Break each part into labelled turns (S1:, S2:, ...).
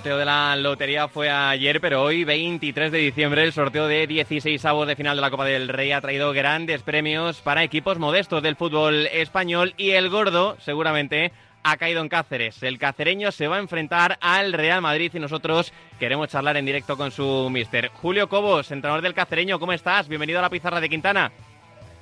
S1: El sorteo de la lotería fue ayer, pero hoy, 23 de diciembre, el sorteo de 16 avos de final de la Copa del Rey ha traído grandes premios para equipos modestos del fútbol español y el gordo, seguramente, ha caído en Cáceres. El cacereño se va a enfrentar al Real Madrid y nosotros queremos charlar en directo con su mister. Julio Cobos, entrenador del cacereño, ¿cómo estás? Bienvenido a la pizarra de Quintana.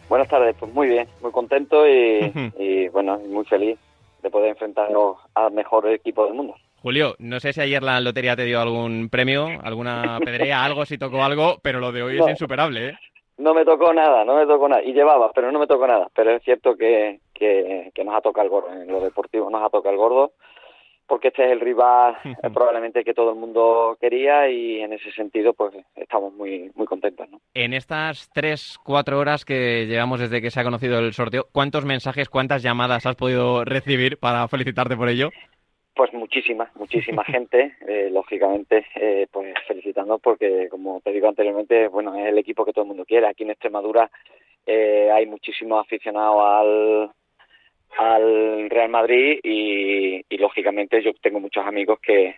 S2: Buenas tardes, pues muy bien, muy contento y, y bueno, muy feliz de poder enfrentarnos al mejor equipo del mundo.
S1: Julio, no sé si ayer la lotería te dio algún premio, alguna pedrea, algo, si tocó algo, pero lo de hoy es insuperable, ¿eh?
S2: No me tocó nada, no me tocó nada. Y llevaba, pero no me tocó nada. Pero es cierto que, que, que nos ha tocado el gordo. En lo deportivo nos ha tocado el gordo, porque este es el rival eh, probablemente que todo el mundo quería y en ese sentido pues estamos muy, muy contentos. ¿no?
S1: En estas tres, cuatro horas que llevamos desde que se ha conocido el sorteo, ¿cuántos mensajes, cuántas llamadas has podido recibir para felicitarte por ello?
S2: Pues muchísima, muchísima gente, eh, lógicamente, eh, pues felicitando porque, como te digo anteriormente, bueno, es el equipo que todo el mundo quiere. Aquí en Extremadura eh, hay muchísimos aficionados al, al Real Madrid y, y, lógicamente, yo tengo muchos amigos que,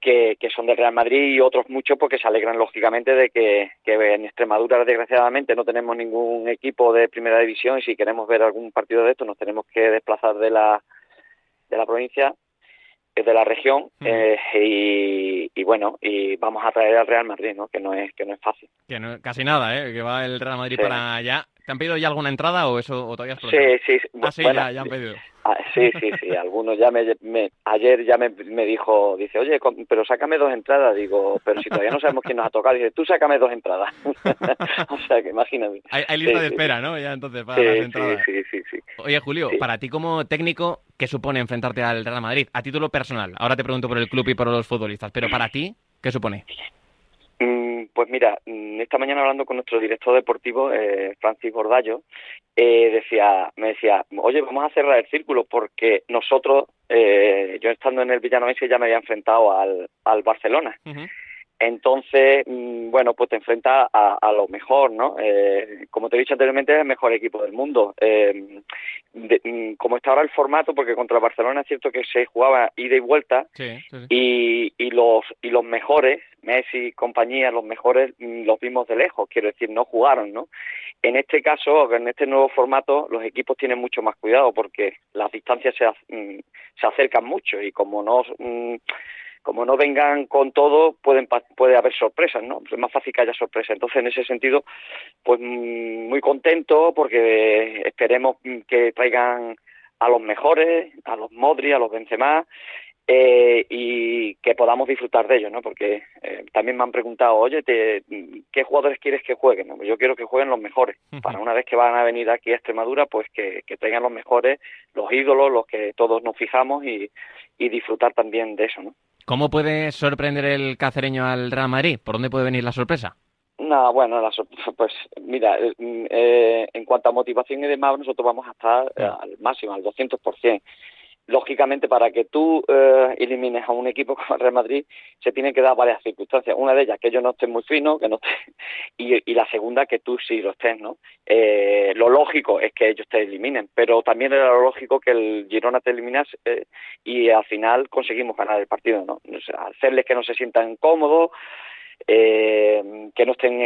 S2: que, que, son del Real Madrid y otros muchos porque se alegran, lógicamente, de que, que en Extremadura, desgraciadamente, no tenemos ningún equipo de primera división y si queremos ver algún partido de esto nos tenemos que desplazar de la, de la provincia de la región eh, y, y, bueno y vamos a traer al Real Madrid no que no es que no es fácil
S1: que no, casi nada eh que va el Real Madrid sí. para allá ¿Te han pedido ya alguna entrada o eso o todavía es?
S2: Sí, sí.
S1: Ah, sí, bueno, ya, ya, han pedido.
S2: Ah, sí, sí, sí. Algunos ya me, me ayer ya me, me, dijo, dice, oye, pero sácame dos entradas. Digo, pero si todavía no sabemos quién nos ha tocado. Dice, tú sácame dos entradas. o sea, que imagínate.
S1: Hay, hay lista sí, de espera, sí. ¿no? Ya entonces para las entradas.
S2: Sí, sí, sí,
S1: Oye, Julio, para ti como técnico, ¿qué supone enfrentarte al Real Madrid? A título personal. Ahora te pregunto por el club y por los futbolistas, pero para ti, ¿qué supone?
S2: Pues mira, esta mañana hablando con nuestro director deportivo, eh, Francis Bordallo, eh, decía, me decía, oye, vamos a cerrar el círculo porque nosotros, eh, yo estando en el Villanovense ya me había enfrentado al, al Barcelona. Uh -huh. Entonces, bueno, pues te enfrentas a, a, lo mejor, ¿no? Eh, como te he dicho anteriormente, es el mejor equipo del mundo. Eh, de, como está ahora el formato, porque contra el Barcelona es cierto que se jugaba ida y vuelta,
S1: sí, sí, sí.
S2: Y, y, los, y los mejores, Messi y compañía, los mejores los vimos de lejos, quiero decir, no jugaron, ¿no? En este caso, en este nuevo formato, los equipos tienen mucho más cuidado porque las distancias se, se acercan mucho y como no como no vengan con todo, pueden puede haber sorpresas, ¿no? Es más fácil que haya sorpresas. Entonces, en ese sentido, pues muy contento porque esperemos que traigan a los mejores, a los Modri, a los Benzema, eh, y que podamos disfrutar de ellos, ¿no? Porque eh, también me han preguntado, oye, te, ¿qué jugadores quieres que jueguen? ¿no? Yo quiero que jueguen los mejores. Uh -huh. Para una vez que van a venir aquí a Extremadura, pues que, que tengan los mejores, los ídolos, los que todos nos fijamos y, y disfrutar también de eso, ¿no?
S1: ¿Cómo puede sorprender el cacereño al Real Madrid? ¿Por dónde puede venir la sorpresa?
S2: No, bueno, la pues mira, eh, en cuanto a motivación y demás, nosotros vamos a estar eh, al máximo, al 200% lógicamente para que tú eh, elimines a un equipo como el Real Madrid se tienen que dar varias circunstancias. Una de ellas que ellos no estén muy finos que no estén, y, la segunda que tú sí lo estés no eh, lo lógico es que ellos te eliminen pero también era lo lógico que el Girona te eliminase eh, y al final conseguimos ganar el partido no o hacerles que no se sientan cómodos eh, que no estén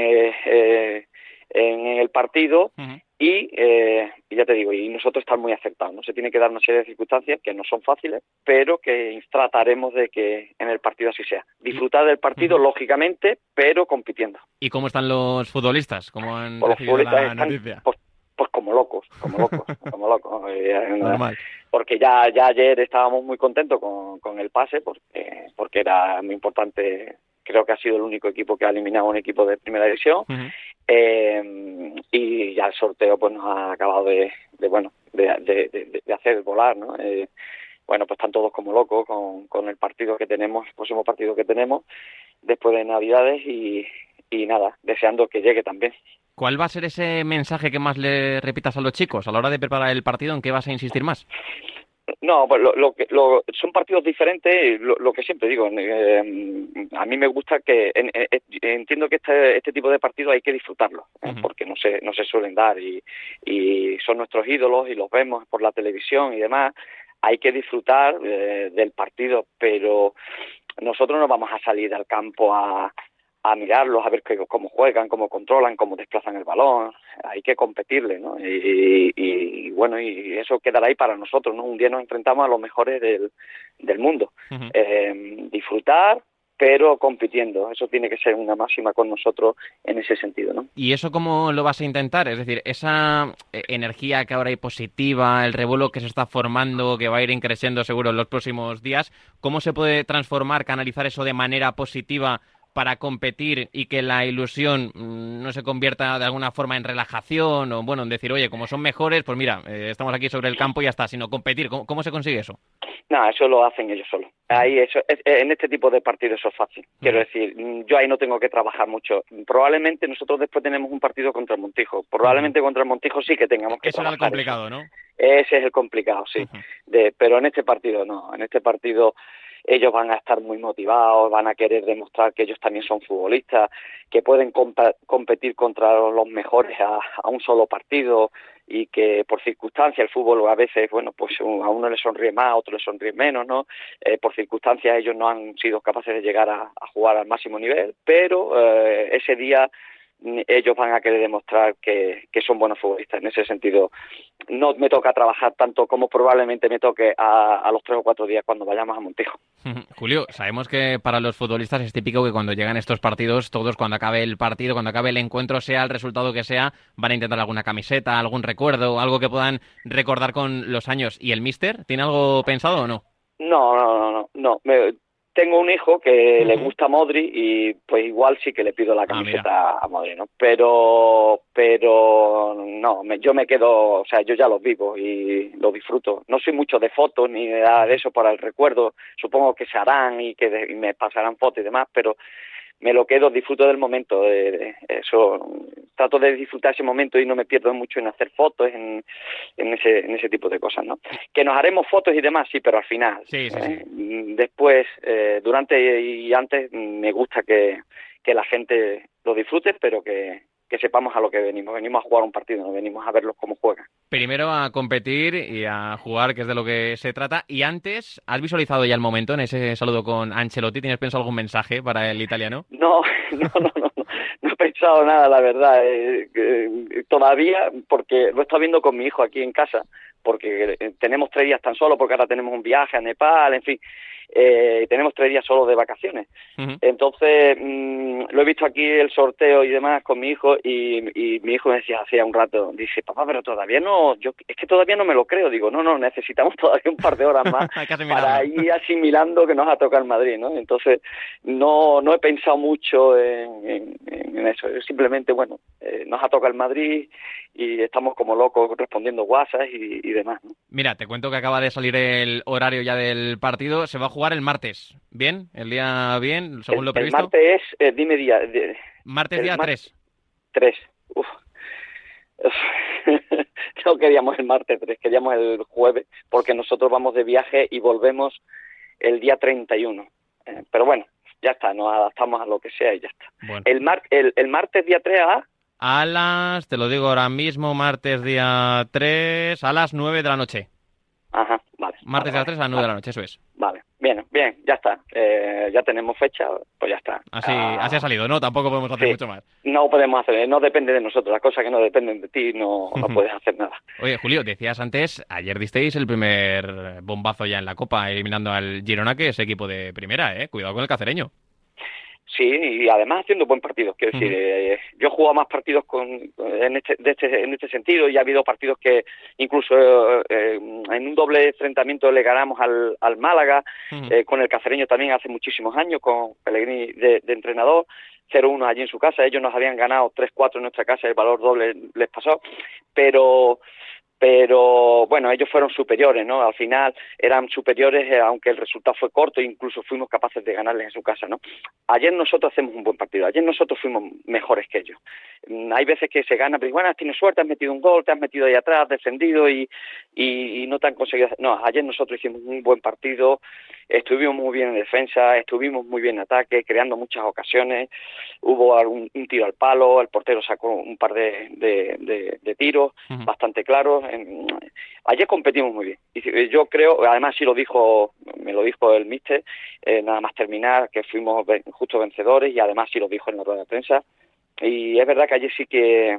S2: en el partido y, eh, y, ya te digo, y nosotros estamos muy acertados, ¿no? Se tiene que dar una serie de circunstancias que no son fáciles, pero que trataremos de que en el partido así sea. Disfrutar del partido, lógicamente, pero compitiendo.
S1: ¿Y cómo están los futbolistas? ¿Cómo han pues recibido la
S2: están,
S1: noticia?
S2: Pues, pues, como locos, como locos, como locos.
S1: Eh, Normal.
S2: Porque ya, ya ayer estábamos muy contentos con, con el pase, porque, porque era muy importante creo que ha sido el único equipo que ha eliminado a un equipo de primera división uh -huh. Eh, y ya el sorteo pues nos ha acabado de, bueno de, de, de, hacer volar no eh, bueno pues están todos como locos con, con el partido que tenemos el próximo partido que tenemos después de navidades y, y nada deseando que llegue también
S1: ¿Cuál va a ser ese mensaje que más le repitas a los chicos a la hora de preparar el partido? ¿En qué vas a insistir más?
S2: No, pues lo, lo, lo, son partidos diferentes, lo, lo que siempre digo, eh, a mí me gusta que, en, en, entiendo que este, este tipo de partidos hay que disfrutarlos, ¿eh? uh -huh. porque no se, no se suelen dar y, y son nuestros ídolos y los vemos por la televisión y demás, hay que disfrutar eh, del partido, pero nosotros no vamos a salir al campo a, a mirarlos, a ver cómo juegan, cómo controlan, cómo desplazan el balón. Hay que competirle, ¿no? Y, bueno, y eso quedará ahí para nosotros, ¿no? Un día nos enfrentamos a los mejores del, del mundo. eh, disfrutar, pero compitiendo. Eso tiene que ser una máxima con nosotros en ese sentido, ¿no?
S1: ¿Y eso cómo lo vas a intentar? Es decir, esa eh, energía que ahora hay positiva, el revuelo que se está formando, que va a ir increciendo seguro en los próximos días, ¿cómo se puede transformar, canalizar eso de manera positiva para competir y que la ilusión mm, no se convierta de alguna forma en relajación o, bueno, en decir, oye, como son mejores, pues mira, eh, estamos aquí sobre el campo y ya está, sino competir. ¿Cómo, se consigue eso?
S2: No, eso lo hacen ellos solos. Ahí eso, en este tipo de partidos eso es fácil. Quiero decir, mm, yo ahí no tengo que trabajar mucho. Probablemente nosotros después tenemos un partido contra el Montijo. Probablemente contra el Montijo sí que tengamos que
S1: eso
S2: trabajar.
S1: Es el complicado, ¿no?
S2: Ese es el complicado, sí. de, pero en este partido no. En este partido ellos van a estar muy motivados, van a querer demostrar que ellos también son futbolistas, que pueden competir contra los mejores a, un solo partido y que por circunstancias el fútbol a veces, bueno, pues a uno le sonríe más, a otro le sonríe menos, ¿no? Eh, por circunstancias ellos no han sido capaces de llegar a, jugar al máximo nivel, pero eh, ese día ellos van a querer demostrar que, son buenos futbolistas. En ese sentido, no me toca trabajar tanto como probablemente me toque a, los tres o cuatro días cuando vayamos a Montijo.
S1: Julio, sabemos que para los futbolistas es típico que cuando llegan estos partidos, todos cuando acabe el partido, cuando acabe el encuentro, sea el resultado que sea, van a intentar alguna camiseta, algún recuerdo, algo que puedan recordar con los años. ¿Y el míster tiene algo pensado o no?
S2: No, no, no, no. no. Me, tengo un hijo que le gusta Modri y pues igual sí que le pido la ah, camiseta a Modri, ¿no? Pero, pero no, yo me quedo, o sea, yo ya los vivo y lo disfruto. No soy mucho de fotos ni de nada de eso para el recuerdo. Supongo que se harán y que me pasarán fotos y demás, pero me lo quedo, disfruto del momento. De, eso, trato de disfrutar ese momento y no me pierdo mucho en hacer fotos, en, en, ese, en ese tipo de cosas, ¿no? Que nos haremos fotos y demás, sí, pero al final.
S1: Sí, sí, sí.
S2: ¿eh? Después, eh, durante y antes, me gusta que, que la gente lo disfrute, pero que, que sepamos a lo que venimos. Venimos a jugar un partido, no venimos a verlos cómo juegan.
S1: Primero a competir y a jugar, que es de lo que se trata. Y antes, ¿has visualizado ya el momento en ese saludo con Ancelotti? ¿Tienes pensado algún mensaje para el italiano?
S2: No, no, no, no. Pensado nada, la verdad. Eh, eh, todavía, porque lo he estado viendo con mi hijo aquí en casa, porque eh, tenemos tres días tan solo, porque ahora tenemos un viaje a Nepal, en fin eh, tenemos tres días solo de vacaciones. Entonces, mm, lo he visto aquí el sorteo y demás con mi hijo y, mi hijo me decía hacía un rato, dice, papá, pero todavía no, yo es que todavía no me lo creo. Digo, no, no, necesitamos todavía un par de horas más para ir asimilando que nos ha tocado el Madrid, ¿no? Entonces, no, no he pensado mucho en, eso. Simplemente, bueno, eh, nos ha tocado el Madrid y estamos como locos respondiendo WhatsApp y, demás.
S1: Mira, te cuento que acaba de salir el horario ya del partido. Se va a jugar el martes. ¿Bien? ¿El día bien, según lo previsto?
S2: El martes es, eh, dime día.
S1: martes día 3.
S2: 3. Uf. no queríamos el martes 3, queríamos el jueves, porque nosotros vamos de viaje y volvemos el día 31. Eh, pero bueno, ya está, nos adaptamos a lo que sea y ya está. El, mar, el, el martes día 3 a
S1: a las, te lo digo ahora mismo, martes día 3, a las 9 de la noche.
S2: Ajá, vale.
S1: Martes
S2: día
S1: 3 a las 9 de la noche, eso es.
S2: Vale, bien, bien, ya está. Eh, ya tenemos fecha, pues ya está.
S1: Así, ah, así ha salido, ¿no? Tampoco podemos hacer mucho más.
S2: No podemos hacer, no depende de nosotros. Las cosas que no dependen de ti no, no puedes hacer nada.
S1: Oye, Julio, decías antes, ayer disteis el primer bombazo ya en la Copa, eliminando al Girona, que es equipo de primera, ¿eh? Cuidado con el cacereño.
S2: Sí, y además haciendo buen partido. Quiero decir, eh, yo he jugado más partidos con, en, este, de este, en este sentido y ha habido partidos que incluso eh, en un doble enfrentamiento le ganamos al, al Málaga, eh, con el Cacereño también hace muchísimos años, con Pellegrini de, de entrenador. 0-1 allí en su casa, ellos nos habían ganado 3-4 en nuestra casa, el valor doble les pasó, pero pero bueno, ellos fueron superiores, ¿no? Al final eran superiores, eh, aunque el resultado fue corto, incluso fuimos capaces de ganarles en su casa, ¿no? Ayer nosotros hacemos un buen partido, ayer nosotros fuimos mejores que ellos. Mm, hay veces que se gana, pero bueno, tienes suerte, has metido un gol, te has metido ahí atrás, has defendido y, y, no te han conseguido. No, ayer nosotros hicimos un buen partido estuvimos muy bien en defensa, estuvimos muy bien en ataque, creando muchas ocasiones, hubo algún, un tiro al palo, el portero sacó un par de, de, tiros bastante claros. Ayer competimos muy bien. Y yo creo, además sí lo dijo, me lo dijo el míster, eh, nada más terminar, que fuimos justo vencedores y además sí lo dijo en la rueda de prensa. Y es verdad que ayer sí que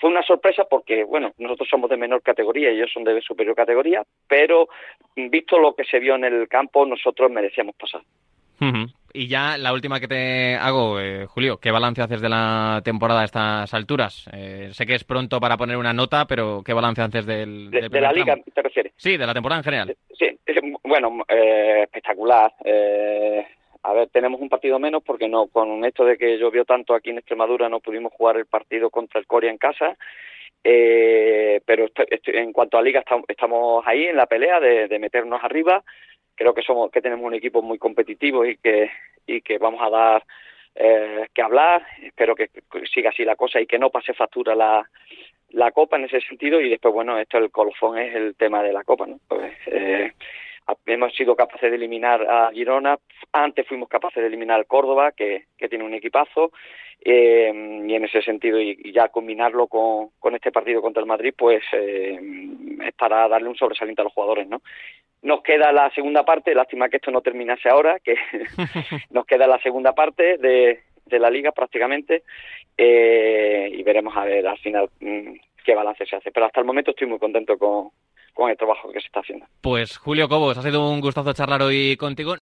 S2: fue una sorpresa porque, bueno, nosotros somos de menor categoría, y ellos son de superior categoría, pero visto lo que se vio en el campo, nosotros merecíamos pasar.
S1: Y ya la última que te hago, eh, Julio, ¿qué balance haces de la temporada a estas alturas? Eh, sé que es pronto para poner una nota, pero ¿qué balance haces del,
S2: de, de la liga, te refieres?
S1: Sí, de la temporada en general.
S2: Sí, bueno, eh, espectacular. Eh, a ver, tenemos un partido menos porque no con esto de que llovió tanto aquí en Extremadura no pudimos jugar el partido contra el Coria en casa. Eh, pero en cuanto a liga estamos ahí en la pelea de, meternos arriba. Creo que somos que tenemos un equipo muy competitivo y que y que vamos a dar eh, que hablar. Espero que siga así la cosa y que no pase factura la la copa en ese sentido y después bueno esto el colofón es el tema de la copa, ¿no? Pues, eh, hemos sido capaces de eliminar a Girona, antes fuimos capaces de eliminar al Córdoba, que, tiene un equipazo, eh, y en ese sentido, y, ya combinarlo con, con, este partido contra el Madrid, pues eh, es para darle un sobresaliente a los jugadores, ¿no? Nos queda la segunda parte, lástima que esto no terminase ahora, que nos queda la segunda parte de, de la liga prácticamente, eh, y veremos a ver al final mm, qué balance se hace. Pero hasta el momento estoy muy contento con, con el trabajo que se está haciendo.
S1: Pues Julio Cobos, ha sido un gustazo charlar hoy contigo.